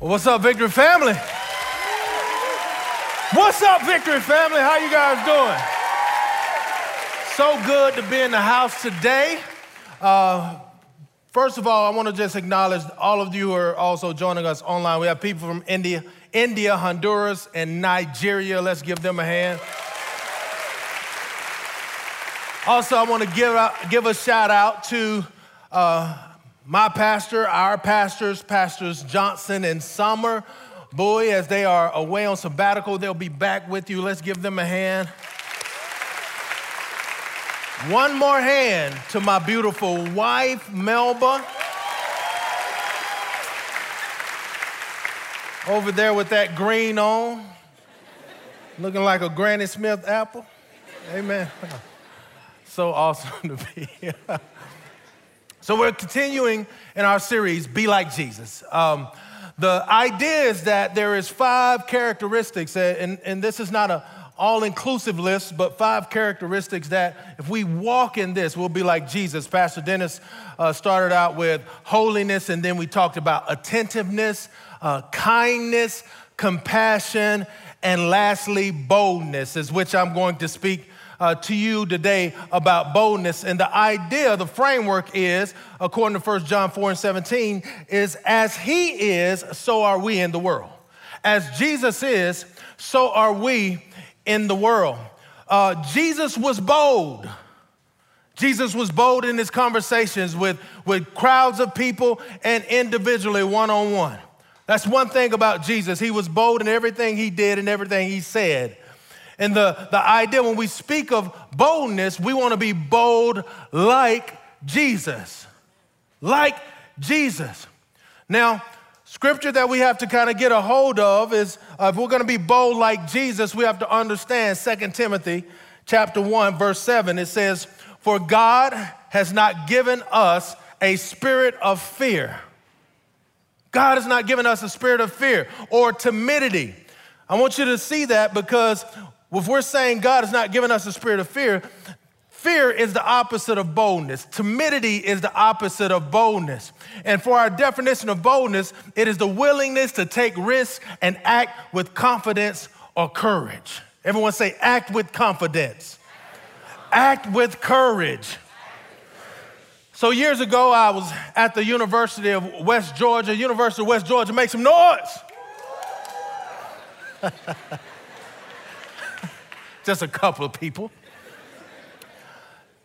What's up, Victory Family? What's up, Victory Family? How you guys doing? So good to be in the house today. Uh, first of all, I want to just acknowledge all of you who are also joining us online. We have people from India, India, Honduras, and Nigeria. Let's give them a hand. Also, I want to give, out, give a shout out to uh, my pastor, our pastors, Pastors Johnson and Summer. Boy, as they are away on sabbatical, they'll be back with you. Let's give them a hand. One more hand to my beautiful wife, Melba. Over there with that green on, looking like a Granny Smith apple. Amen. So awesome to be here. So we're continuing in our series, Be Like Jesus. Um, the idea is that there is five characteristics, and, and this is not an all-inclusive list, but five characteristics that if we walk in this, we'll be like Jesus. Pastor Dennis uh, started out with holiness, and then we talked about attentiveness, uh, kindness, compassion, and lastly, boldness, is which I'm going to speak uh, to you today about boldness. And the idea, the framework is, according to 1 John 4 and 17, is as he is, so are we in the world. As Jesus is, so are we in the world. Uh, Jesus was bold. Jesus was bold in his conversations with, with crowds of people and individually, one on one. That's one thing about Jesus. He was bold in everything he did and everything he said. And the, the idea when we speak of boldness, we want to be bold like Jesus. Like Jesus. Now, scripture that we have to kind of get a hold of is uh, if we're going to be bold like Jesus, we have to understand 2 Timothy chapter 1 verse 7 it says for God has not given us a spirit of fear. God has not given us a spirit of fear or timidity. I want you to see that because if we're saying God has not given us a spirit of fear, fear is the opposite of boldness. Timidity is the opposite of boldness. And for our definition of boldness, it is the willingness to take risks and act with confidence or courage. Everyone say, act with confidence. Act with courage. So years ago, I was at the University of West Georgia. University of West Georgia, make some noise. just a couple of people.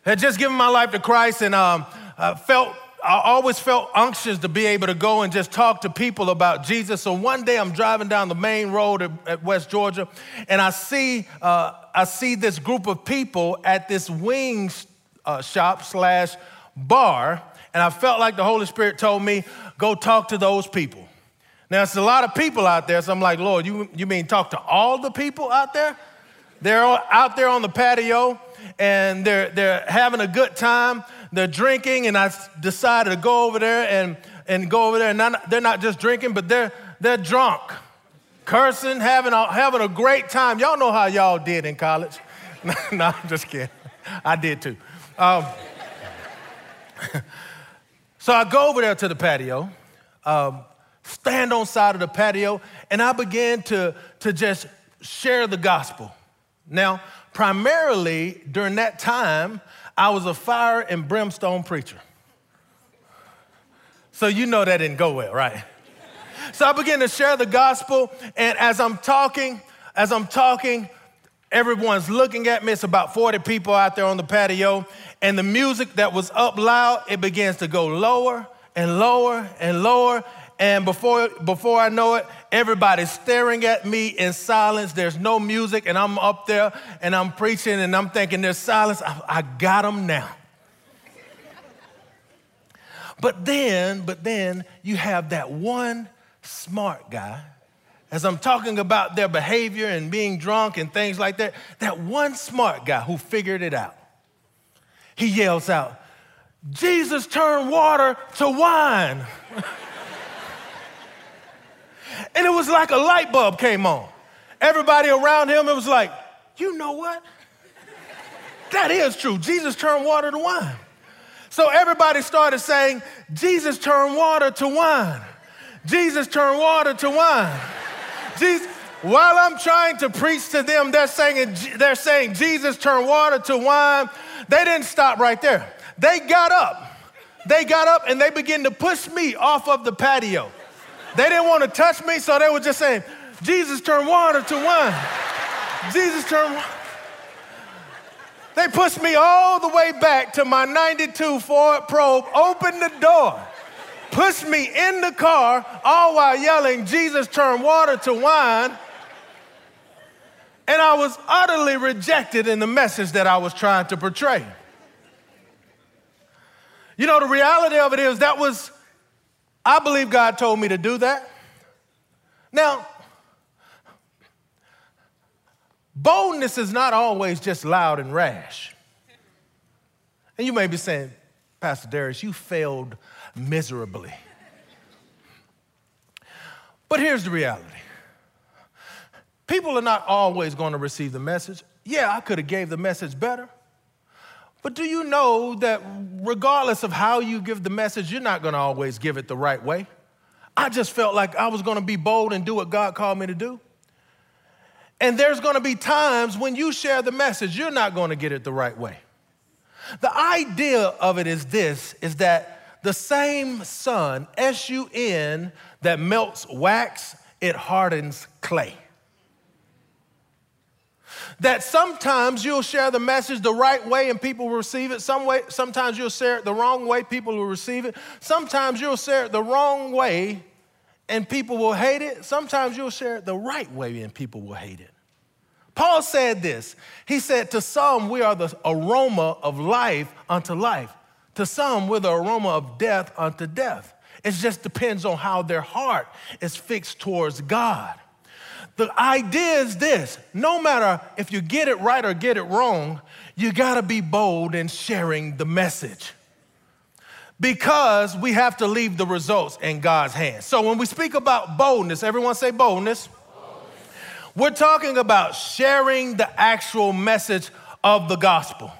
Had just given my life to Christ and um, I felt, I always felt anxious to be able to go and just talk to people about Jesus. So one day I'm driving down the main road at, West Georgia and I see, uh, I see this group of people at this wings uh, shop slash bar and I felt like the Holy Spirit told me, go talk to those people. Now, it's a lot of people out there, so I'm like, Lord, you, you mean talk to all the people out there? They're out there on the patio and they're, they're having a good time. They're drinking, and I decided to go over there and, and go over there. And not, they're not just drinking, but they're, they're drunk, cursing, having a, having a great time. Y'all know how y'all did in college. no, I'm just kidding. I did too. Um, so I go over there to the patio, um, stand on side of the patio, and I began to, to just share the gospel. Now, primarily during that time, I was a fire and brimstone preacher. So you know that didn't go well, right? so I began to share the gospel, and as I'm talking, as I'm talking, everyone's looking at me. It's about 40 people out there on the patio, and the music that was up loud, it begins to go lower and lower and lower. And before, before I know it, everybody's staring at me in silence. There's no music, and I'm up there and I'm preaching, and I'm thinking, there's silence. I, I got them now. but then, but then you have that one smart guy, as I'm talking about their behavior and being drunk and things like that, that one smart guy who figured it out. He yells out, Jesus turned water to wine. And it was like a light bulb came on. Everybody around him, it was like, you know what? That is true. Jesus turned water to wine. So everybody started saying, Jesus turned water to wine. Jesus turned water to wine. Jesus, while I'm trying to preach to them, they're saying, they're saying Jesus turned water to wine. They didn't stop right there. They got up. They got up and they began to push me off of the patio. They didn't want to touch me, so they were just saying, Jesus turned water to wine. Jesus turned They pushed me all the way back to my 92 Ford Probe, opened the door, pushed me in the car, all while yelling, Jesus turned water to wine. And I was utterly rejected in the message that I was trying to portray. You know, the reality of it is that was, I believe God told me to do that. Now, boldness is not always just loud and rash. And you may be saying, Pastor Darius, you failed miserably. But here's the reality people are not always going to receive the message. Yeah, I could have gave the message better. But do you know that regardless of how you give the message, you're not going to always give it the right way? I just felt like I was going to be bold and do what God called me to do. And there's going to be times when you share the message, you're not going to get it the right way. The idea of it is this is that the same sun, S U N, that melts wax, it hardens clay that sometimes you'll share the message the right way and people will receive it. Some way, sometimes you'll share it the wrong way, people will receive it. Sometimes you'll share it the wrong way and people will hate it. Sometimes you'll share it the right way and people will hate it. Paul said this. He said, To some, we are the aroma of life unto life. To some, we're the aroma of death unto death. It just depends on how their heart is fixed towards God. The idea is this no matter if you get it right or get it wrong, you gotta be bold in sharing the message. Because we have to leave the results in God's hands. So when we speak about boldness, everyone say boldness. boldness. We're talking about sharing the actual message of the gospel.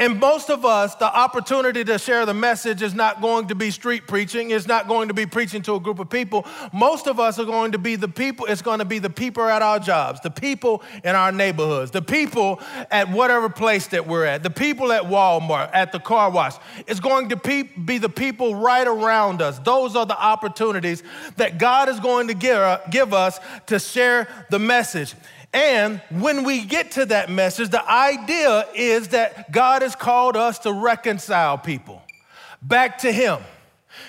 And most of us, the opportunity to share the message is not going to be street preaching. It's not going to be preaching to a group of people. Most of us are going to be the people, it's going to be the people at our jobs, the people in our neighborhoods, the people at whatever place that we're at, the people at Walmart, at the car wash. It's going to be the people right around us. Those are the opportunities that God is going to give, us to share the message. And when we get to that message, the idea is that God has called us to reconcile people back to Him.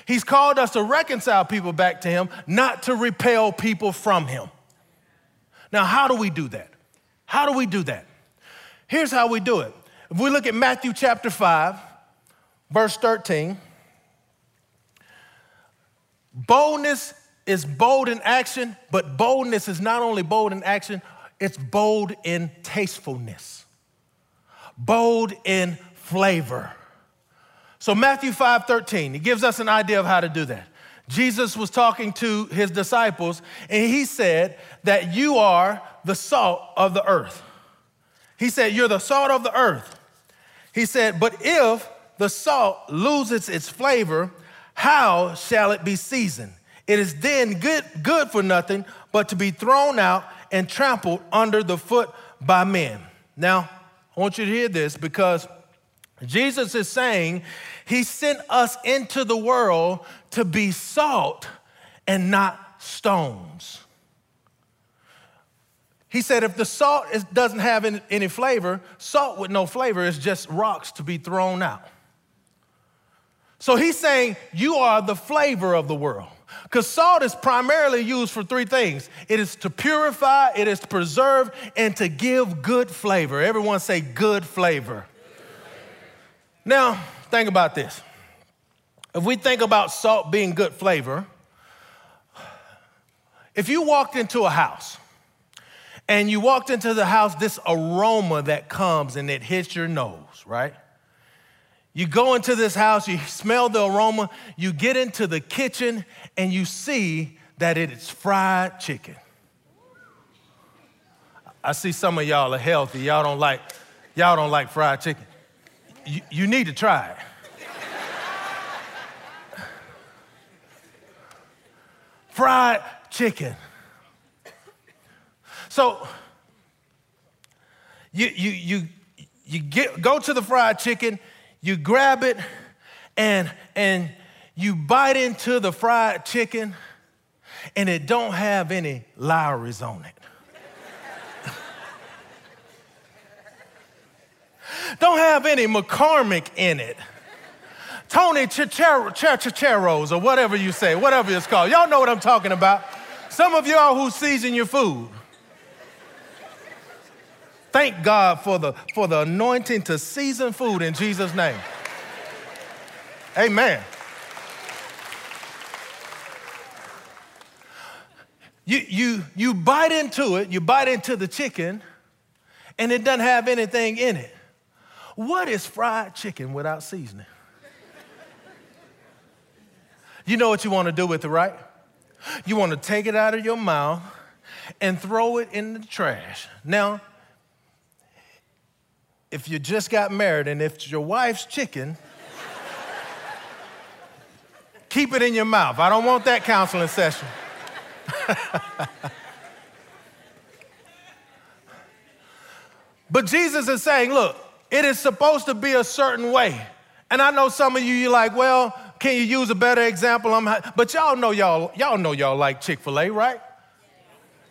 He's called us to reconcile people back to Him, not to repel people from Him. Now, how do we do that? How do we do that? Here's how we do it. If we look at Matthew chapter 5, verse 13, boldness is bold in action, but boldness is not only bold in action, it's bold in tastefulness, bold in flavor. So Matthew 5 13, he gives us an idea of how to do that. Jesus was talking to his disciples, and he said that you are the salt of the earth. He said, You're the salt of the earth. He said, But if the salt loses its flavor, how shall it be seasoned? It is then good, good for nothing but to be thrown out and trampled under the foot by men. Now, I want you to hear this because Jesus is saying he sent us into the world to be salt and not stones. He said if the salt is, doesn't have any, any flavor, salt with no flavor is just rocks to be thrown out. So he's saying you are the flavor of the world. Because salt is primarily used for three things it is to purify, it is to preserve, and to give good flavor. Everyone say good flavor. Now, think about this. If we think about salt being good flavor, if you walked into a house and you walked into the house, this aroma that comes and it hits your nose, right? You go into this house, you smell the aroma, you get into the kitchen, and you see that it is fried chicken. I see some of y'all are healthy. Y'all don't like, y'all don't like fried chicken. You, you need to try it. fried chicken. So you, you, you, you get, go to the fried chicken, you grab it, and, and you bite into the fried chicken, and it don't have any Lawry's on it. don't have any McCormick in it. Tony Chicheros or whatever you say, whatever it's called. Y'all know what I'm talking about. Some of y'all who season your food. Thank God for the, for the anointing to season food in Jesus' name. Amen. You, you, you bite into it, you bite into the chicken, and it doesn't have anything in it. What is fried chicken without seasoning? You know what you want to do with it, right? You want to take it out of your mouth and throw it in the trash. Now, if you just got married and if your wife's chicken, keep it in your mouth. I don't want that counseling session. but Jesus is saying, look, it is supposed to be a certain way. And I know some of you, you're like, well, can you use a better example? I'm, but y'all know y'all, y'all know y'all like Chick-fil-A, right?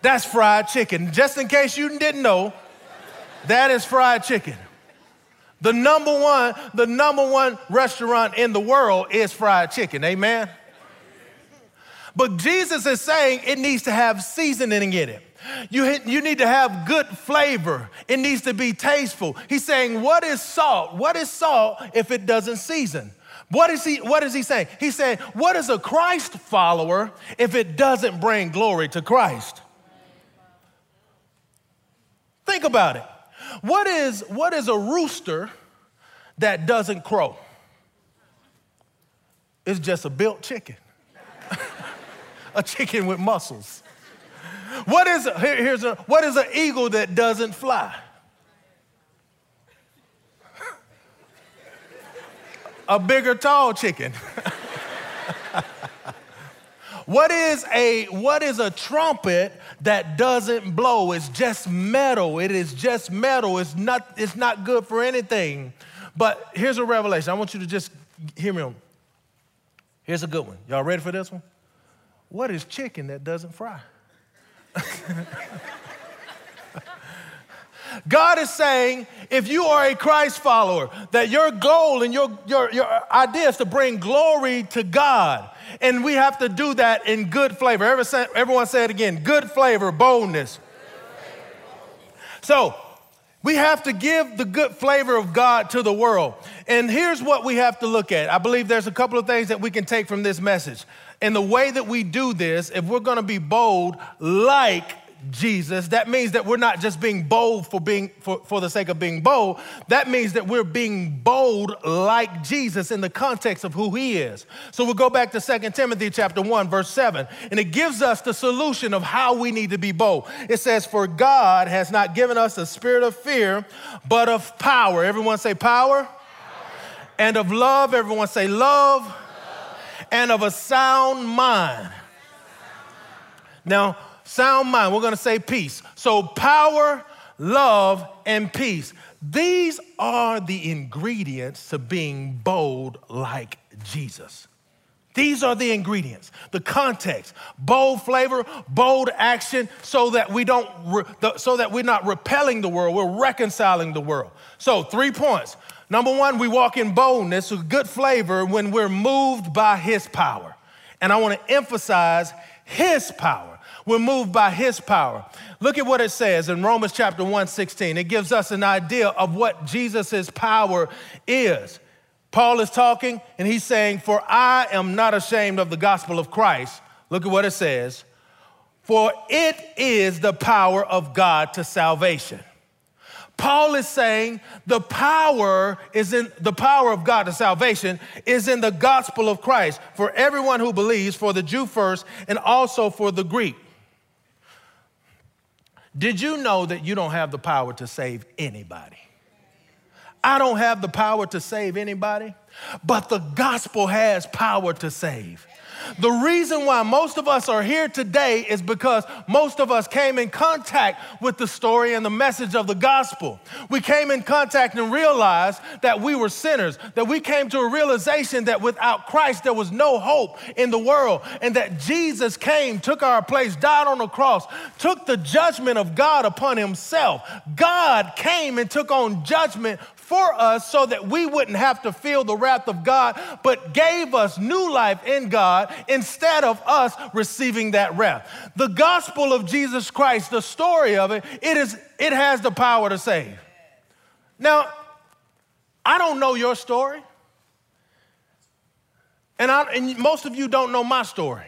That's fried chicken. Just in case you didn't know, that is fried chicken. The number one, the number one restaurant in the world is fried chicken. Amen. But Jesus is saying it needs to have seasoning in it. You, you need to have good flavor. It needs to be tasteful. He's saying, What is salt? What is salt if it doesn't season? What is he, what is he saying? He's saying, What is a Christ follower if it doesn't bring glory to Christ? Think about it. What is, what is a rooster that doesn't crow? It's just a built chicken, a chicken with muscles. What is, here, here's a, what is an eagle that doesn't fly? a bigger tall chicken. what is a what is a trumpet that doesn't blow? It's just metal. It is just metal. It's not it's not good for anything. But here's a revelation. I want you to just hear me on. Here's a good one. Y'all ready for this one? What is chicken that doesn't fry? God is saying, if you are a Christ follower, that your goal and your, your, your idea is to bring glory to God. And we have to do that in good flavor. Everyone say it again good flavor, boldness. So, we have to give the good flavor of God to the world. And here's what we have to look at. I believe there's a couple of things that we can take from this message. And the way that we do this, if we're gonna be bold like Jesus, that means that we're not just being bold for, being, for, for the sake of being bold. That means that we're being bold like Jesus in the context of who he is. So we'll go back to 2 Timothy chapter 1, verse 7, and it gives us the solution of how we need to be bold. It says, For God has not given us a spirit of fear, but of power. Everyone say power. power. And of love, everyone say love. love. And of a sound mind. Now, sound mind. We're going to say peace. So, power, love, and peace. These are the ingredients to being bold like Jesus. These are the ingredients, the context, bold flavor, bold action, so that we don't, so that we're not repelling the world, we're reconciling the world. So, three points. Number one, we walk in boldness with good flavor when we're moved by His power, and I want to emphasize His power. We're moved by his power. Look at what it says in Romans chapter 1 16. It gives us an idea of what Jesus' power is. Paul is talking and he's saying, For I am not ashamed of the gospel of Christ. Look at what it says. For it is the power of God to salvation. Paul is saying the power is in the power of God to salvation is in the gospel of Christ for everyone who believes, for the Jew first, and also for the Greek. Did you know that you don't have the power to save anybody? I don't have the power to save anybody, but the gospel has power to save. The reason why most of us are here today is because most of us came in contact with the story and the message of the gospel. We came in contact and realized that we were sinners, that we came to a realization that without Christ there was no hope in the world, and that Jesus came, took our place, died on the cross, took the judgment of God upon himself. God came and took on judgment for us so that we wouldn't have to feel the wrath of God, but gave us new life in God instead of us receiving that wrath. The gospel of Jesus Christ, the story of it, it, is, it has the power to save. Now, I don't know your story, and, I, and most of you don't know my story.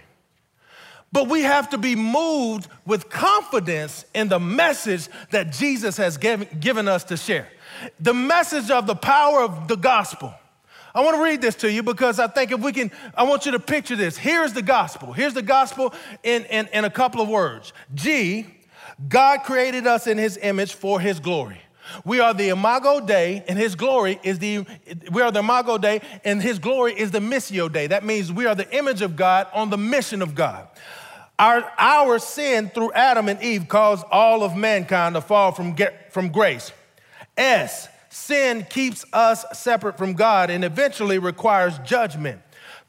But we have to be moved with confidence in the message that Jesus has given, given us to share the message of the power of the gospel. I want to read this to you because I think if we can, I want you to picture this. Here's the gospel. Here's the gospel in, in, in a couple of words. G, God created us in his image for his glory. We are the imago Dei, and his glory is the, we are the imago Dei, and his glory is the missio Dei. That means we are the image of God on the mission of God. Our, our sin through Adam and Eve caused all of mankind to fall from, from grace. S, sin keeps us separate from God and eventually requires judgment.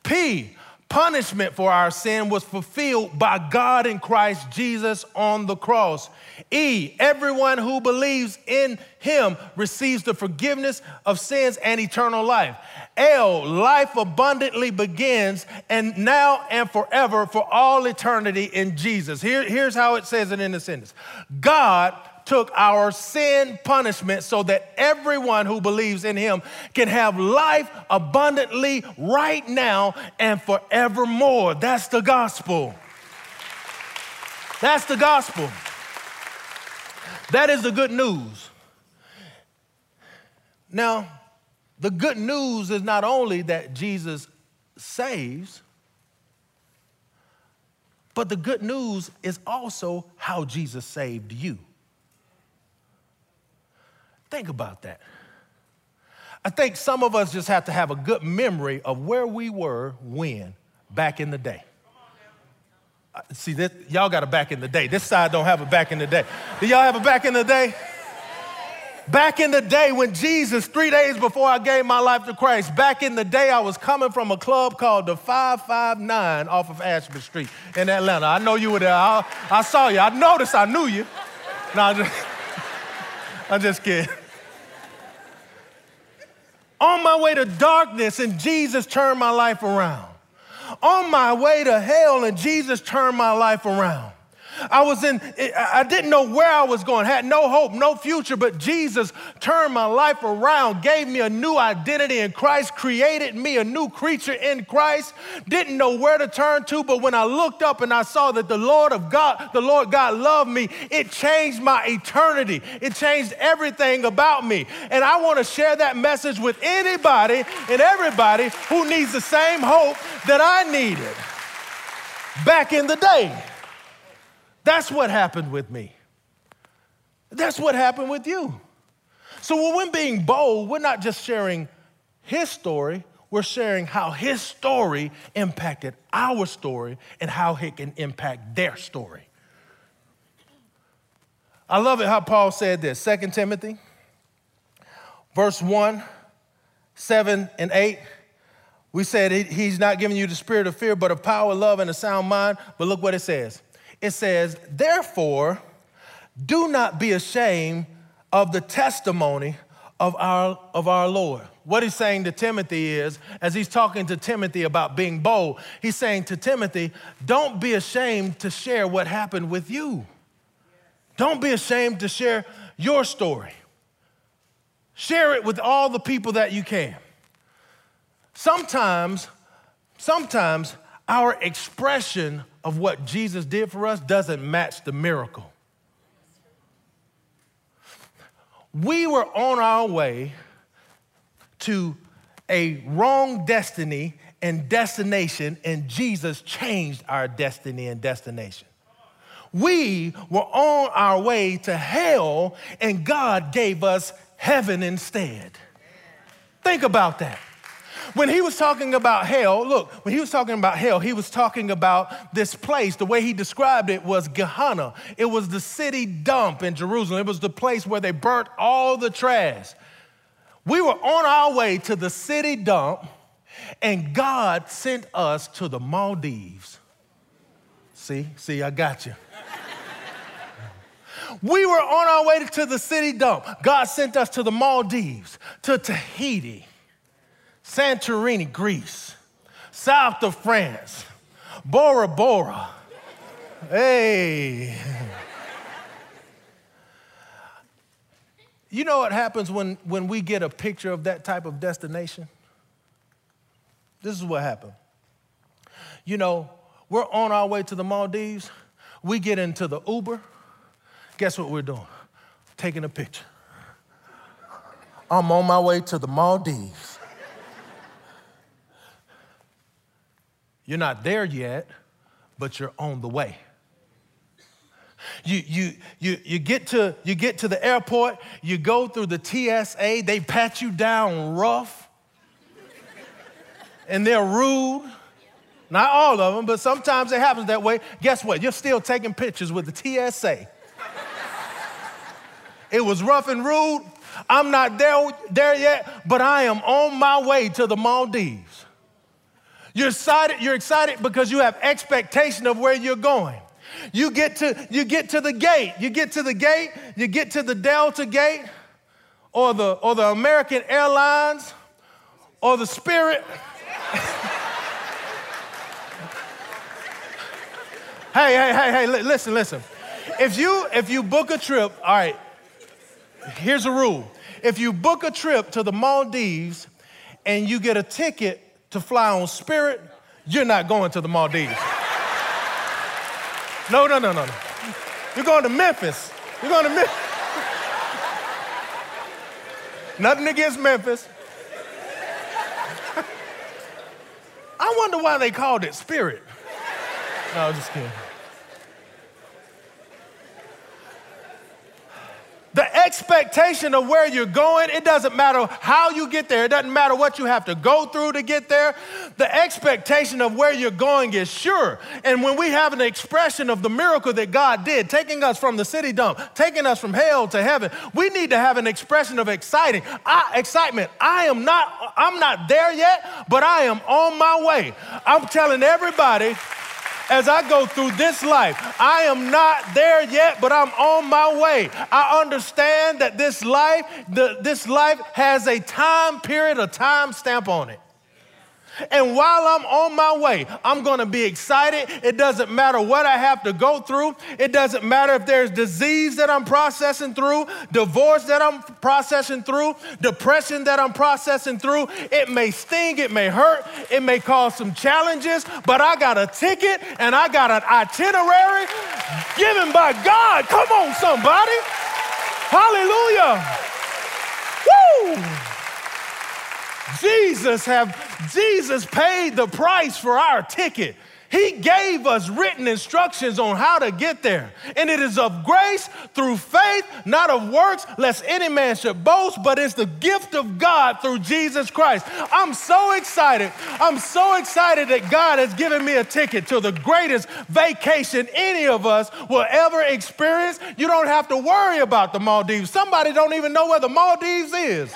P, punishment for our sin was fulfilled by God in Christ Jesus on the cross. E, everyone who believes in him receives the forgiveness of sins and eternal life. L, life abundantly begins and now and forever for all eternity in Jesus. Here, here's how it says it in the sentence God took our sin punishment so that everyone who believes in him can have life abundantly right now and forevermore. That's the gospel. That's the gospel. That is the good news. Now, the good news is not only that Jesus saves, but the good news is also how Jesus saved you. Think about that. I think some of us just have to have a good memory of where we were when back in the day. Uh, see, this, y'all got a back in the day. This side don't have a back in the day. Do y'all have a back in the day? Back in the day when Jesus, three days before I gave my life to Christ, back in the day, I was coming from a club called the 559 off of Ashby Street in Atlanta. I know you were there. I, I saw you. I noticed I knew you. No, I'm just, I'm just kidding on my way to darkness, and Jesus turned my life around. On my way to hell, and Jesus turned my life around. I was in, I didn't know where I was going, had no hope, no future, but Jesus turned my life around, gave me a new identity in Christ, created me a new creature in Christ. Didn't know where to turn to, but when I looked up and I saw that the Lord of God, the Lord God loved me, it changed my eternity. It changed everything about me. And I want to share that message with anybody and everybody who needs the same hope that I needed back in the day. That's what happened with me. That's what happened with you. So when we're being bold, we're not just sharing his story, we're sharing how his story impacted our story and how it can impact their story. I love it how Paul said this 2 Timothy, verse 1, 7 and 8. We said he's not giving you the spirit of fear, but of power, love, and a sound mind. But look what it says it says, Therefore, do not be ashamed of the testimony of our, of our Lord. What he's saying to Timothy is, as he's talking to Timothy about being bold, he's saying to Timothy, don't be ashamed to share what happened with you. Don't be ashamed to share your story. Share it with all the people that you can. Sometimes, sometimes our expression of what Jesus did for us doesn't match the miracle. We were on our way to a wrong destiny and destination, and Jesus changed our destiny and destination. We were on our way to hell, and God gave us heaven instead. Think about that. When he was talking about hell, look, when he was talking about hell, he was talking about this place. The way he described it was Gehenna. It was the city dump in Jerusalem. It was the place where they burnt all the trash. We were on our way to the city dump, and God sent us to the Maldives. See, see, I got you. we were on our way to the city dump. God sent us to the Maldives, to Tahiti, Santorini, Greece, south of France, Bora Bora. Hey. You know what happens when, when we get a picture of that type of destination? This is what happened. You know, we're on our way to the Maldives. We get into the Uber. Guess what we're doing? Taking a picture. I'm on my way to the Maldives. You're not there yet, but you're on the way. You, you, you, you, get to, you get to the airport, you go through the TSA, they pat you down rough, and they're rude. Not all of them, but sometimes it happens that way. Guess what? You're still taking pictures with the TSA. it was rough and rude. I'm not there, there yet, but I am on my way to the Maldives. You're excited, you're excited because you have expectation of where you're going. You get to you get to the gate. You get to the gate, you get to the Delta gate or the or the American Airlines or the Spirit. hey, hey, hey, hey, listen, listen. If you if you book a trip, all right, here's a rule. If you book a trip to the Maldives and you get a ticket to fly on Spirit, you're not going to the Maldives. No, no, no, no, no. You're going to Memphis. You're going to Memphis. Nothing against Memphis. I wonder why they called it Spirit. No, I'm just kidding. The expectation of where you're going, it doesn't matter how you get there, it doesn't matter what you have to go through to get there. The expectation of where you're going is sure. And when we have an expression of the miracle that God did, taking us from the city dump, taking us from hell to heaven, we need to have an expression of exciting, I, excitement. I am not, I'm not there yet, but I am on my way. I'm telling everybody as I go through this life. I am not there yet, but I'm on my way. I understand that this life, the, this life has a time period, a time stamp on it. And while I'm on my way, I'm gonna be excited. It doesn't matter what I have to go through. It doesn't matter if there's disease that I'm processing through, divorce that I'm processing through, depression that I'm processing through. It may sting, it may hurt, it may cause some challenges, but I got a ticket and I got an itinerary given by God. Come on, somebody. Hallelujah. Woo! Jesus have Jesus paid the price for our ticket. He gave us written instructions on how to get there. And it is of grace through faith, not of works, lest any man should boast, but it's the gift of God through Jesus Christ. I'm so excited. I'm so excited that God has given me a ticket to the greatest vacation any of us will ever experience. You don't have to worry about the Maldives. Somebody don't even know where the Maldives is.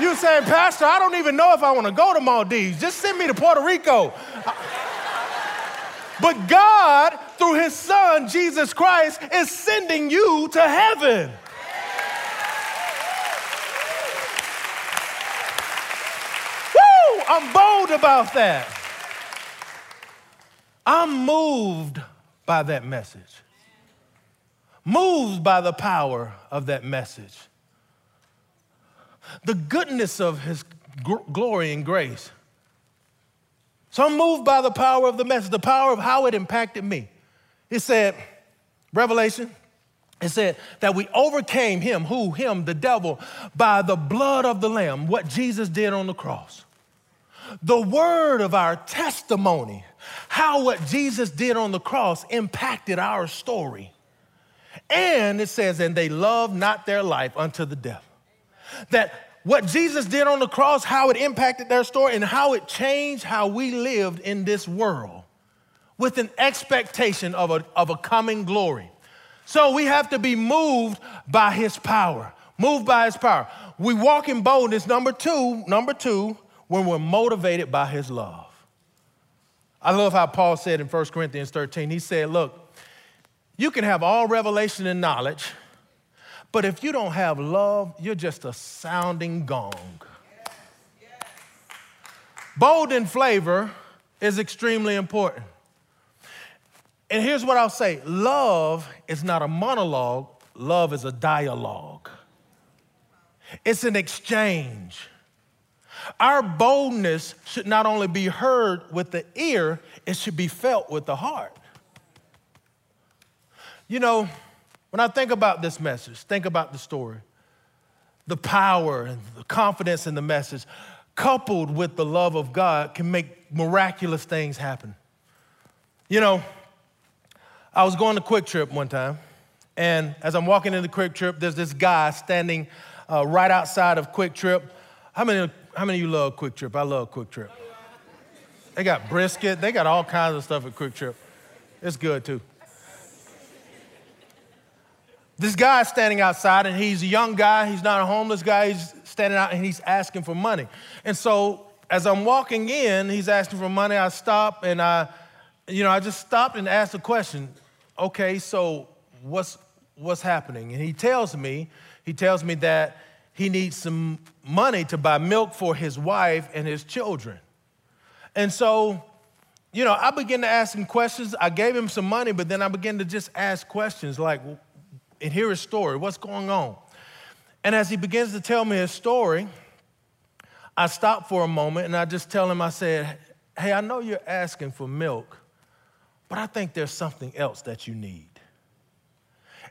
You saying, Pastor, I don't even know if I want to go to Maldives. Just send me to Puerto Rico. But God, through his son, Jesus Christ, is sending you to heaven. Woo! I'm bold about that. I'm moved by that message, moved by the power of that message the goodness of his glory and grace. So I'm moved by the power of the message, the power of how it impacted me. It said, Revelation, it said that we overcame him, who? Him, the devil, by the blood of the Lamb, what Jesus did on the cross. The word of our testimony, how what Jesus did on the cross impacted our story. And it says, and they loved not their life unto the death that what Jesus did on the cross, how it impacted their story, and how it changed how we lived in this world with an expectation of a, of a coming glory. So we have to be moved by his power, moved by his power. We walk in boldness, number two, number two, when we're motivated by his love. I love how Paul said in 1 Corinthians 13, he said, Look, you can have all revelation and knowledge, but if you don't have love, you're just a sounding gong. Bold in flavor is extremely important. And here's what I'll say love is not a monologue, love is a dialogue, it's an exchange. Our boldness should not only be heard with the ear, it should be felt with the heart. You know, when I think about this message, think about the story, the power and the confidence in the message, coupled with the love of God, can make miraculous things happen. You know, I was going to QuikTrip one time, and as I'm walking into QuikTrip, there's this guy standing uh, right outside of QuikTrip. How many, how many of you love QuikTrip? I love QuikTrip. They got brisket, they got all kinds of stuff at QuikTrip. It's good too. This guy is standing outside, and he's a young guy. He's not a homeless guy. He's standing out and he's asking for money. And so, as I'm walking in, he's asking for money. I stop and I, you know, I just stopped and asked a question. Okay, so what's what's happening? And he tells me, he tells me that he needs some money to buy milk for his wife and his children. And so, you know, I began to ask him questions. I gave him some money, but then I began to just ask questions like, and hear his story. What's going on? And as he begins to tell me his story, I stop for a moment and I just tell him, I said, Hey, I know you're asking for milk, but I think there's something else that you need.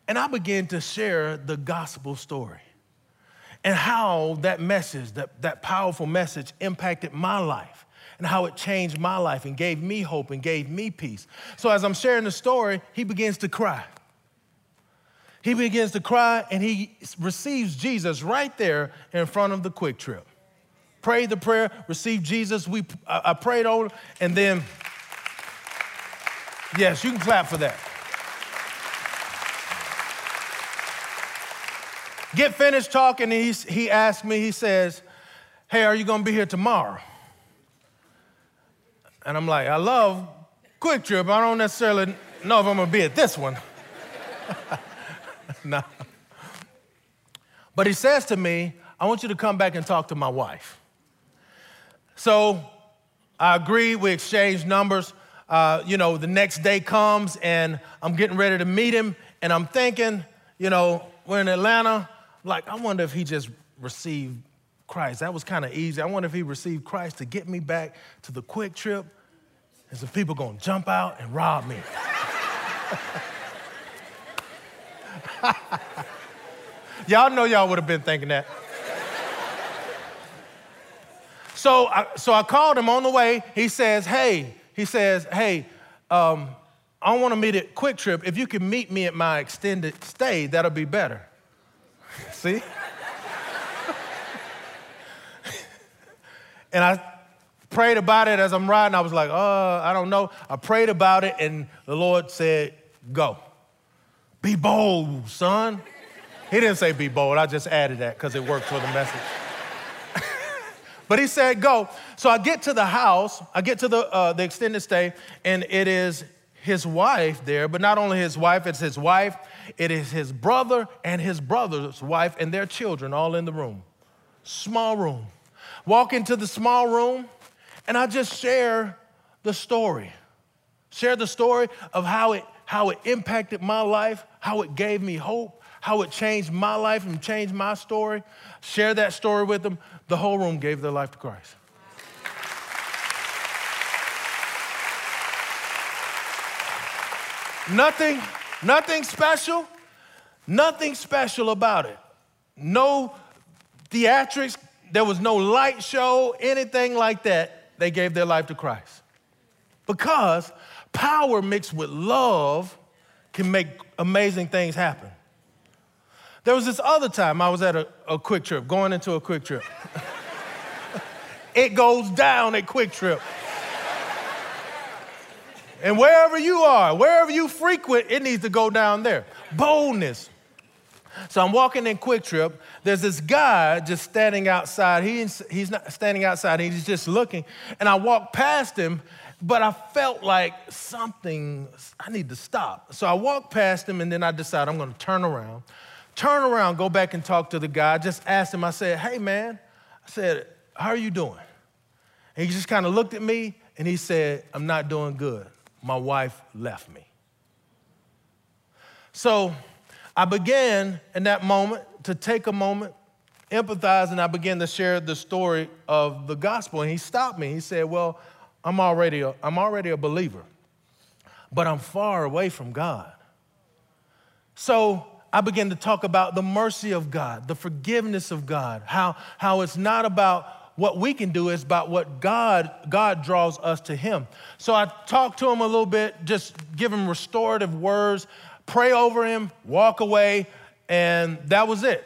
And I began to share the gospel story and how that message, that, that powerful message, impacted my life and how it changed my life and gave me hope and gave me peace. So as I'm sharing the story, he begins to cry. He begins to cry and he receives Jesus right there in front of the QuikTrip. Prayed the prayer, received Jesus. We, I, I prayed over, and then, yes, you can clap for that. Get finished talking, and he, he asked me, he says, Hey, are you gonna be here tomorrow? And I'm like, I love QuikTrip. I don't necessarily know if I'm gonna be at this one. no. But he says to me, I want you to come back and talk to my wife. So I agree, we exchange numbers. Uh, you know, the next day comes and I'm getting ready to meet him, and I'm thinking, you know, we're in Atlanta. Like, I wonder if he just received Christ. That was kind of easy. I wonder if he received Christ to get me back to the QuikTrip. And some people gonna jump out and rob me. y'all know y'all would have been thinking that. so, I, so I called him on the way. He says, "Hey," he says, "Hey, um, I want to meet at QuikTrip. If you can meet me at my extended stay, that'll be better." See? and I prayed about it as I'm riding. I was like, "Uh, I don't know." I prayed about it, and the Lord said, "Go." Be bold, son. He didn't say be bold. I just added that because it worked for the message. but he said, go. So I get to the house, I get to the, uh, the extended stay, and it is his wife there, but not only his wife, it's his wife, it is his brother and his brother's wife and their children all in the room. Small room. Walk into the small room, and I just share the story. Share the story of how it how it impacted my life, how it gave me hope, how it changed my life and changed my story. Share that story with them. The whole room gave their life to Christ. Nothing, nothing special, nothing special about it. No theatrics, there was no light show, anything like that. They gave their life to Christ. Because Power mixed with love can make amazing things happen. There was this other time I was at a, a QuikTrip, going into a QuikTrip. it goes down at QuikTrip. and wherever you are, wherever you frequent, it needs to go down there. Boldness. So I'm walking in QuikTrip. There's this guy just standing outside. He's, he's not standing outside, he's just looking. And I walk past him, but I felt like something, I need to stop. So I walked past him, and then I decided I'm to turn around turn around, go back and talk to the guy. I just asked him, I said, hey man, I said, how are you doing? And he just kind of looked at me and he said, I'm not doing good. My wife left me. So I began in that moment to take a moment, empathize, and I began to share the story of the gospel. And he stopped me. He said, Well, I'm already a, I'm already a believer, but I'm far away from God. So I began to talk about the mercy of God, the forgiveness of God, how, how it's not about what we can do, it's about what God, God draws us to Him. So I talked to him a little bit, just give him restorative words, pray over him, walk away, and that was it.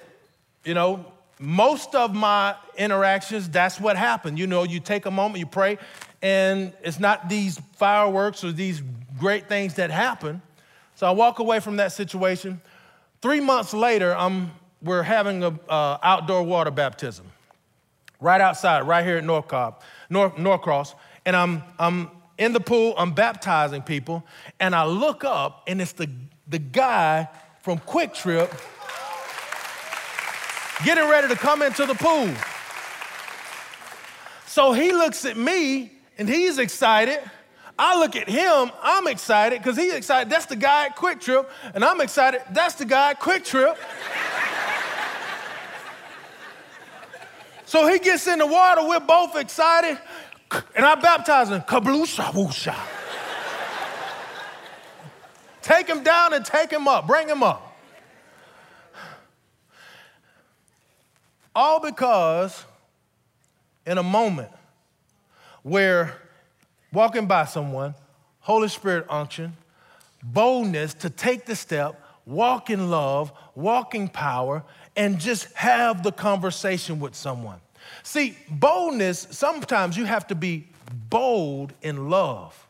You know, most of my interactions, that's what happened. You know, you take a moment, you pray, and it's not these fireworks or these great things that happen. So I walk away from that situation. Three months later, I'm, we're having an uh, outdoor water baptism right outside, right here at North Cobb, North, Norcross. And I'm, I'm in the pool, I'm baptizing people, and I look up, and it's the, the guy from QuikTrip getting ready to come into the pool. So he looks at me, and he's excited. I look at him, I'm excited because he's excited. That's the guy at QuikTrip, and I'm excited. That's the guy at QuikTrip. so he gets in the water, we're both excited, and I baptize him. Kabloosha woosha. take him down and take him up, bring him up. All because in a moment where walking by someone, Holy Spirit unction, boldness to take the step, walk in love, walk in power, and just have the conversation with someone. See, boldness, sometimes you have to be bold in love.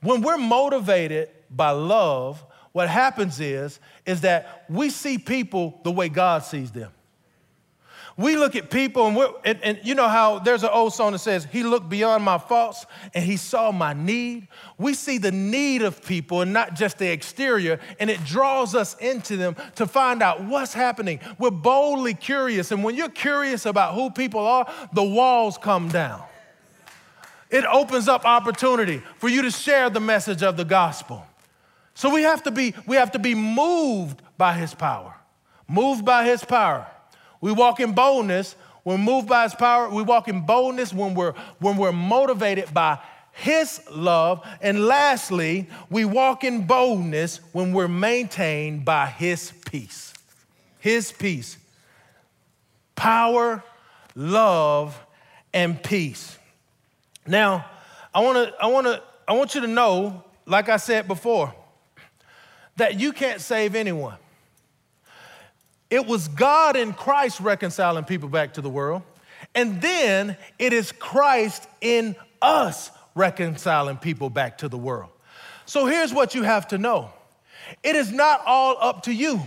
When we're motivated by love, what happens is, is that we see people the way God sees them. We look at people and, and, and, you know how there's an old song that says, He looked beyond my faults and He saw my need. We see the need of people and not just the exterior, and it draws us into them to find out what's happening. We're boldly curious, and when you're curious about who people are, the walls come down. It opens up opportunity for you to share the message of the gospel. So we have to be, we have to be moved by His power, moved by His power. We walk in boldness when moved by his power. We walk in boldness when we're, when we're motivated by his love. And lastly, we walk in boldness when we're maintained by his peace. His peace. Power, love, and peace. Now, I wanna, I wanna, I want you to know, like I said before, that you can't save anyone. It was God in Christ reconciling people back to the world. And then it is Christ in us reconciling people back to the world. So here's what you have to know it is not all up to you.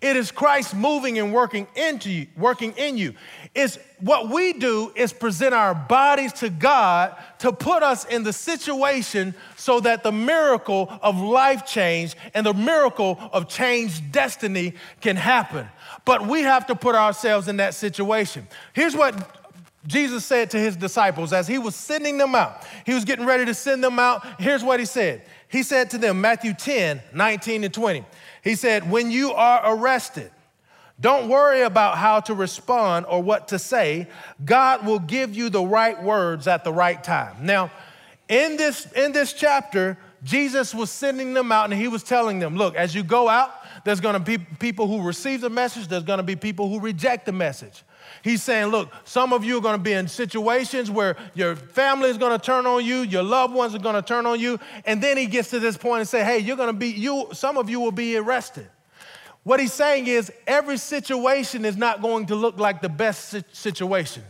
It is Christ moving and working into you, working in you. It's what we do is present our bodies to God to put us in the situation so that the miracle of life change and the miracle of changed destiny can happen. But we have to put ourselves in that situation. Here's what Jesus said to his disciples as he was sending them out. He was getting ready to send them out. Here's what he said. He said to them, Matthew 10, 19 and 20. He said, When you are arrested, don't worry about how to respond or what to say. God will give you the right words at the right time. Now, in this, in this chapter, Jesus was sending them out and he was telling them, look, as you go out, there's gonna be people who receive the message, there's gonna be people who reject the message. He's saying, look, some of you are to be in situations where your family is to turn on you, your loved ones are to turn on you, and then he gets to this point and say, hey, you're to be you some of you will be arrested. What he's saying is every situation is not going to look like the best situation.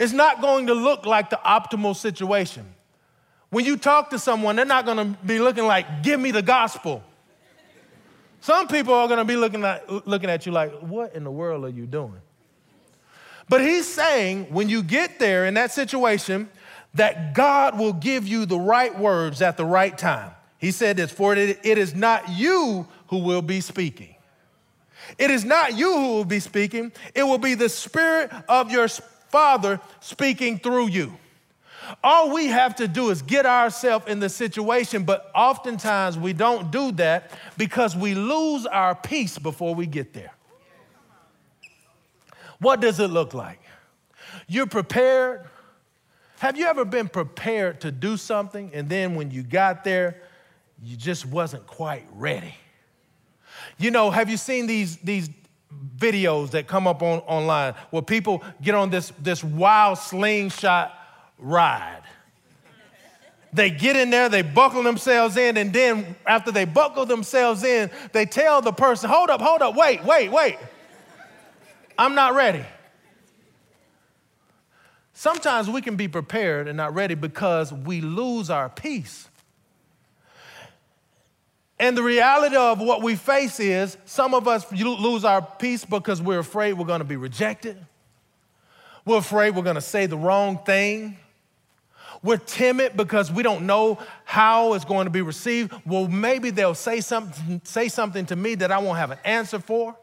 It's not going to look like the optimal situation. When you talk to someone, they're not going to be looking like, give me the gospel. Some people are going to be looking at, looking at you like, what in the world are you doing? But he's saying when you get there in that situation, that God will give you the right words at the right time. He said this, for it, it is not you who will be speaking. It is not you who will be speaking, it will be the Spirit of your Father speaking through you. All we have to do is get ourselves in the situation, but oftentimes we don't do that because we lose our peace before we get there. What does it look like? You're prepared. Have you ever been prepared to do something and then when you got there, you just wasn't quite ready? You know, have you seen these, these videos that come up on, online where people get on this, this wild slingshot ride? They get in there, they buckle themselves in, and then after they buckle themselves in, they tell the person, hold up, hold up, wait, wait, wait. I'm not ready. Sometimes we can be prepared and not ready because we lose our peace. And the reality of what we face is some of us lose our peace because we're afraid we're going to be rejected. We're afraid we're going to say the wrong thing. We're timid because we don't know how it's going to be received. Well, maybe they'll say something, say something to me that I won't have an answer for.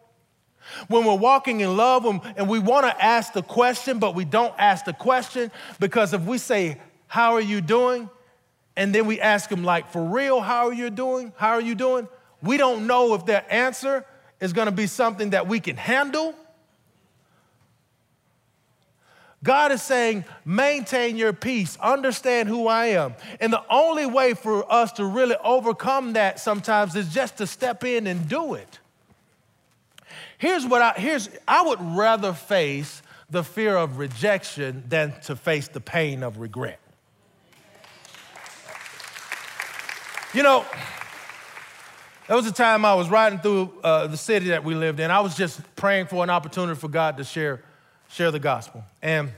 When we're walking in love and we want to ask the question, but we don't ask the question because if we say, How are you doing? And then we ask them, like, For real, how are you doing? How are you doing? We don't know if their answer is going to be something that we can handle. God is saying, maintain your peace, understand who I am. And the only way for us to really overcome that sometimes is just to step in and do it. Here's what I here's I would rather face the fear of rejection than to face the pain of regret. You know, there was a time I was riding through uh, the city that we lived in. I was just praying for an opportunity for God to share, share the gospel. And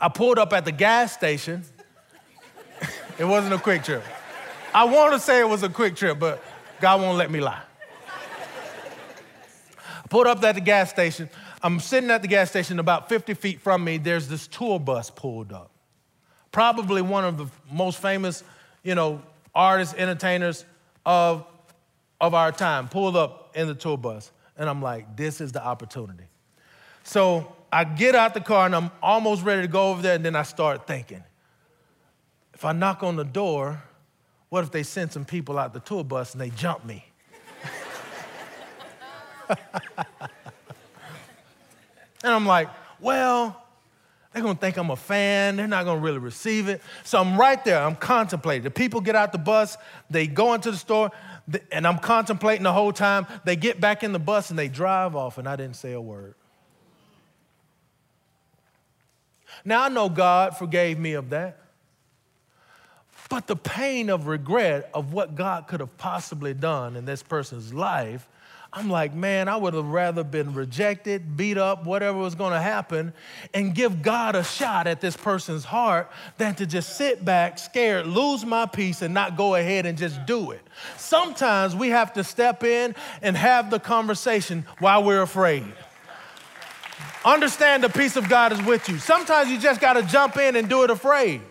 I pulled up at the gas station. it wasn't a QuikTrip. I want to say it was a QuikTrip, but God won't let me lie I pulled up at the gas station. I'm sitting at the gas station about 50 feet from me. There's this tour bus pulled up. Probably one of the most famous, you know, artists, entertainers of, of our time pulled up in the tour bus. And I'm like, this is the opportunity. So I get out the car and I'm almost ready to go over there. And then I start thinking, if I knock on the door, what if they send some people out the tour bus and they jump me? and I'm like, well, they're gonna think I'm a fan. They're not gonna really receive it. So I'm right there. I'm contemplating. The people get out the bus, they go into the store, and I'm contemplating the whole time. They get back in the bus and they drive off, and I didn't say a word. Now I know God forgave me of that. But the pain of regret of what God could have possibly done in this person's life I'm like, man, I would have rather been rejected, beat up, whatever was going to happen, and give God a shot at this person's heart than to just sit back, scared, lose my peace, and not go ahead and just do it. Sometimes we have to step in and have the conversation while we're afraid. Understand the peace of God is with you. Sometimes you just got to jump in and do it afraid.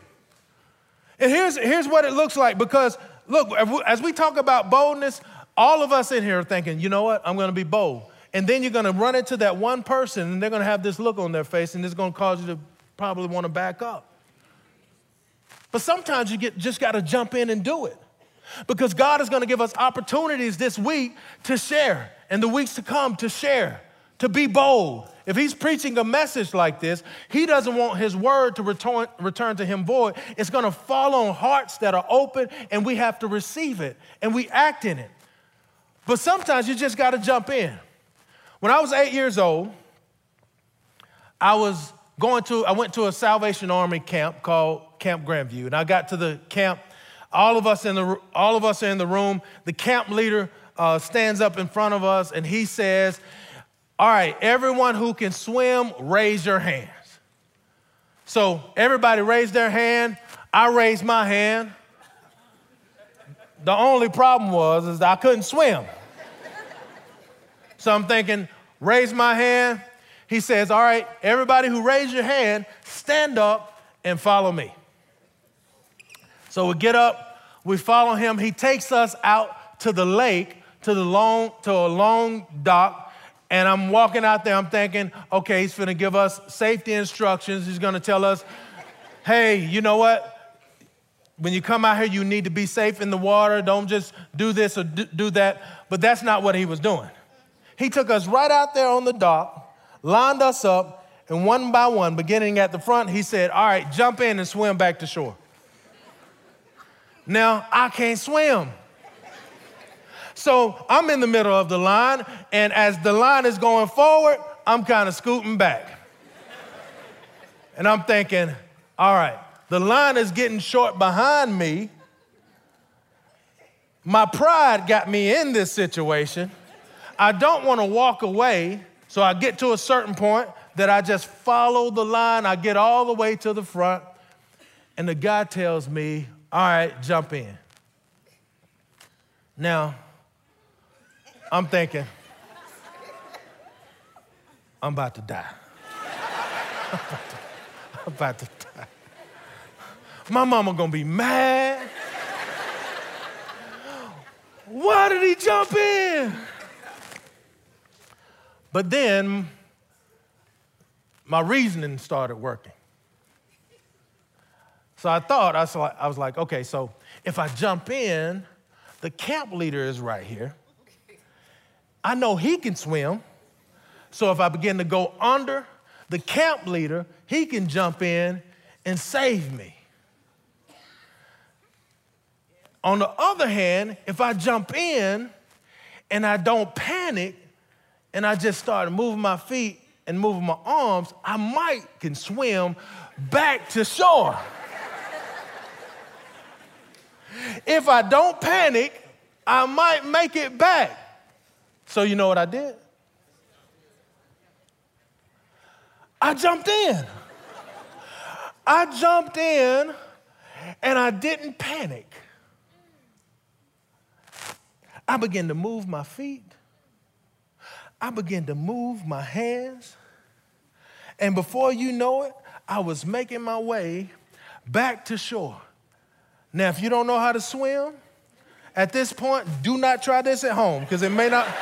And here's, here's what it looks like because, look, as we talk about boldness, all of us in here are thinking, you know what? I'm going to be bold. And then you're going to run into that one person and they're going to have this look on their face and it's going to cause you to probably want to back up. But sometimes you get, just got to jump in and do it. Because God is going to give us opportunities this week to share and the weeks to come to share, to be bold. If he's preaching a message like this, he doesn't want his word to return, return to him void. It's going to fall on hearts that are open and we have to receive it and we act in it. But sometimes you just got to jump in. When I was eight years old, I was going to, I went to a Salvation Army camp called Camp Grandview, and I got to the camp. All of us in the, all of us are in the room. The camp leader uh, stands up in front of us, and he says, "All right, everyone who can swim, raise your hands." So everybody raised their hand. I raised my hand. The only problem was is I couldn't swim. So I'm thinking, raise my hand. He says, All right, everybody who raised your hand, stand up and follow me. So we get up, we follow him. He takes us out to the lake, to the long, to a long dock. And I'm walking out there, I'm thinking, okay, he's gonna give us safety instructions. He's gonna tell us, hey, you know what? When you come out here, you need to be safe in the water. Don't just do this or do that. But that's not what he was doing. He took us right out there on the dock, lined us up, and one by one, beginning at the front, he said, All right, jump in and swim back to shore. Now, I can't swim. So I'm in the middle of the line, and as the line is going forward, I'm kind of scooting back. And I'm thinking, all right, the line is getting short behind me. My pride got me in this situation. I don't want to walk away, so I get to a certain point that I just follow the line. I get all the way to the front, and the guy tells me, All right, jump in. Now, I'm thinking, I'm about to die. I'm about to die. My mama gonna be mad. Why did he jump in? But then my reasoning started working. So I thought, I was, like, okay, so if I jump in, the camp leader is right here. I know he can swim. So if I begin to go under the camp leader, he can jump in and save me. On the other hand, if I jump in and I don't panic and I just start moving my feet and moving my arms, I might can swim back to shore. if I don't panic, I might make it back. So you know what I did? I jumped in. I jumped in and I didn't panic. I began to move my feet. I began to move my hands. And before you know it, I was making my way back to shore. Now, if you don't know how to swim, at this point, do not try this at home because it may not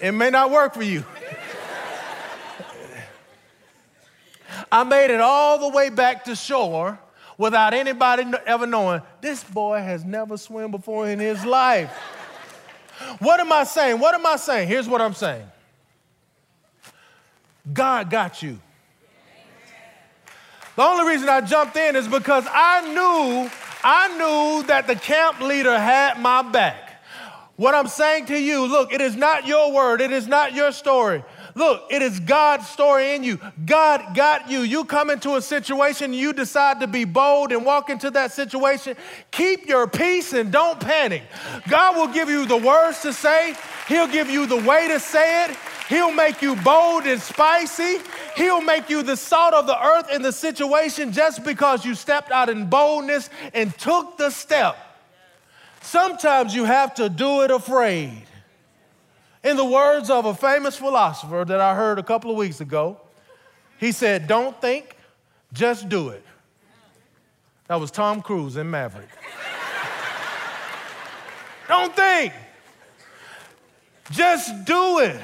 it may not work for you. I made it all the way back to shore without anybody ever knowing this boy has never swum before in his life. what am I saying? What am I saying? Here's what I'm saying God got you. The only reason I jumped in is because I knew, I knew that the camp leader had my back. What I'm saying to you, look, it is not your word, it is not your story. Look, it is God's story in you. God got you. You come into a situation, you decide to be bold and walk into that situation. Keep your peace and don't panic. God will give you the words to say, He'll give you the way to say it. He'll make you bold and spicy. He'll make you the salt of the earth in the situation just because you stepped out in boldness and took the step. Sometimes you have to do it afraid. In the words of a famous philosopher that I heard a couple of weeks ago, he said, Don't think, just do it. That was Tom Cruise in Maverick. Don't think, just do it.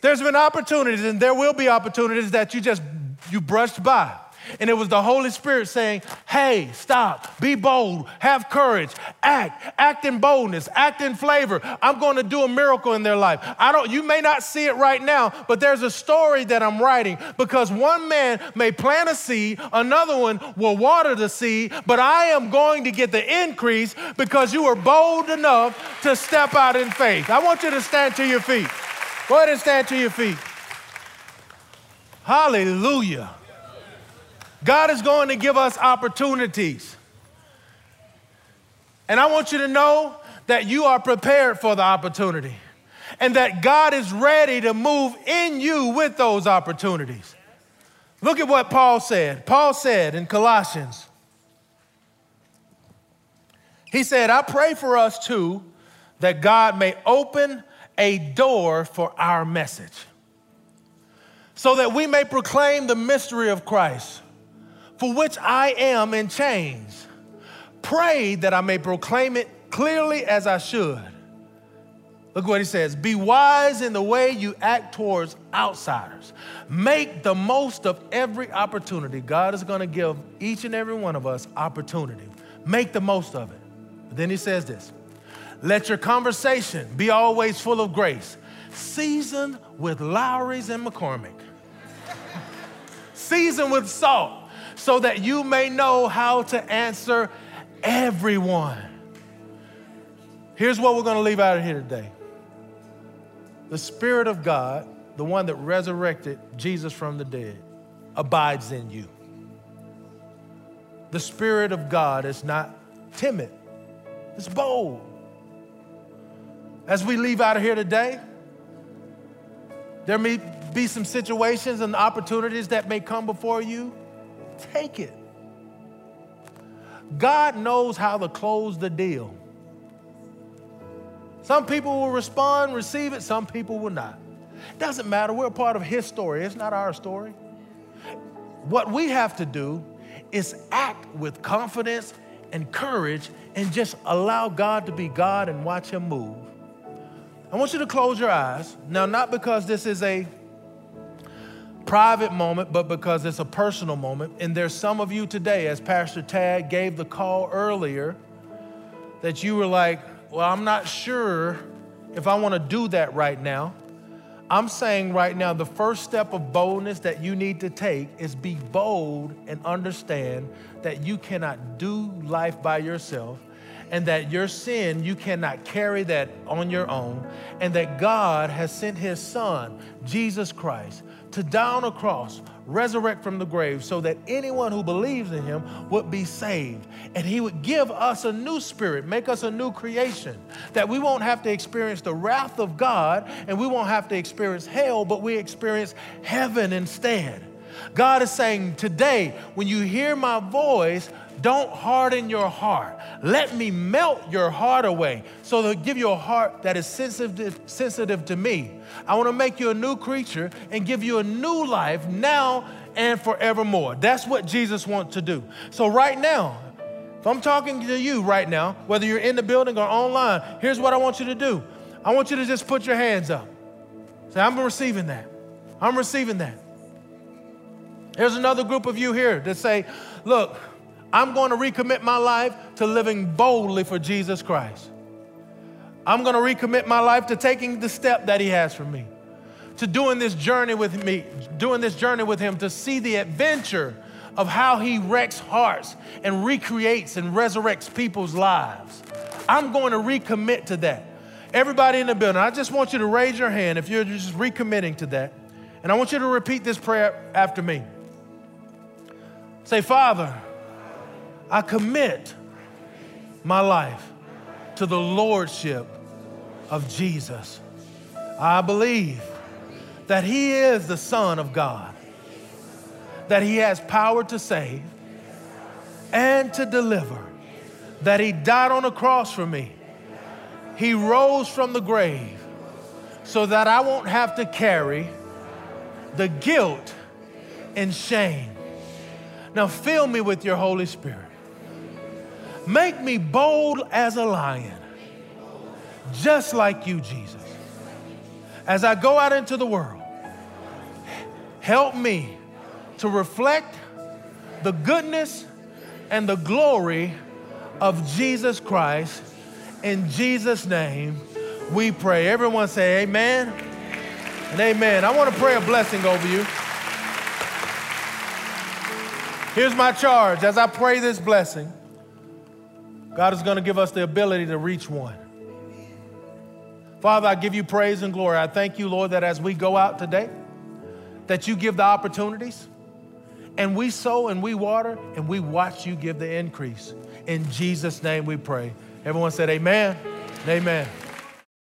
There's been opportunities, and there will be opportunities that you just you brushed by. And it was the Holy Spirit saying, Hey, stop, be bold, have courage, act, act in boldness, act in flavor. I'm going to do a miracle in their life. I don't, you may not see it right now, but there's a story that I'm writing because one man may plant a seed, another one will water the seed, but I am going to get the increase because you were bold enough to step out in faith. I want you to stand to your feet. Go ahead and stand to your feet. Hallelujah. God is going to give us opportunities. And I want you to know that you are prepared for the opportunity and that God is ready to move in you with those opportunities. Look at what Paul said. Paul said in Colossians, he said, I pray for us too that God may open a door for our message so that we may proclaim the mystery of Christ, for which I am in chains. Pray that I may proclaim it clearly as I should. Look what he says Be wise in the way you act towards outsiders. Make the most of every opportunity. God is going to give each and every one of us opportunity. Make the most of it. But then he says this Let your conversation be always full of grace, seasoned with Lawry's and McCormick, seasoned with salt, so that you may know how to answer everyone. Here's what we're going to leave out of here today the Spirit of God, the one that resurrected Jesus from the dead, abides in you. The Spirit of God is not timid, it's bold. As we leave out of here today, there may be some situations and opportunities that may come before you. Take it. God knows how to close the deal. Some people will respond, receive it, some people will not. Doesn't matter. We're a part of His story, it's not our story. What we have to do is act with confidence and courage and just allow God to be God and watch Him move. I want you to close your eyes. Now, not because this is a private moment, but because it's a personal moment. And there's some of you today, as Pastor Tad gave the call earlier, that you were like, well, I'm not sure if I want to do that right now. I'm saying right now, the first step of boldness that you need to take is be bold and understand that you cannot do life by yourself and that your sin, you cannot carry that on your own, and that God has sent His Son, Jesus Christ, to die on a cross, resurrect from the grave, so that anyone who believes in him would be saved. And he would give us a new spirit, make us a new creation, that we won't have to experience the wrath of God and we won't have to experience hell, but we experience heaven instead. God is saying today, when you hear my voice, don't harden your heart. Let me melt your heart away so to give you a heart that is sensitive, sensitive to me. I want to make you a new creature and give you a new life now and forevermore. That's what Jesus wants to do. So, right now, if I'm talking to you right now, whether you're in the building or online, here's what I want you to do I want you to just put your hands up. Say, I'm receiving that. I'm receiving that. There's another group of you here that say, Look, I'm going to recommit my life to living boldly for Jesus Christ. I'm going to recommit my life to taking the step that He has for me, to doing this journey with me, doing this journey with Him, to see the adventure of how He wrecks hearts and recreates and resurrects people's lives. I'm going to recommit to that. Everybody in the building, I just want you to raise your hand if you're just recommitting to that. And I want you to repeat this prayer after me. Say, Father, I commit my life to the Lordship of Jesus. I believe that He is the Son of God, that He has power to save and to deliver, that He died on the cross for me. He rose from the grave so that I won't have to carry the guilt and shame. Now fill me with your Holy Spirit. Make me bold as a lion, just like you, Jesus. As I go out into the world, help me to reflect the goodness and the glory of Jesus Christ. In Jesus' name, we pray. Everyone say amen and amen. I want to pray a blessing over you. Here's my charge as I pray this blessing. God is going to give us the ability to reach one. Father, I give you praise and glory. I thank you, Lord, that as we go out today, that you give the opportunities and we sow and we water and we watch you give the increase. In Jesus' name we pray. Everyone said, Amen. amen. amen.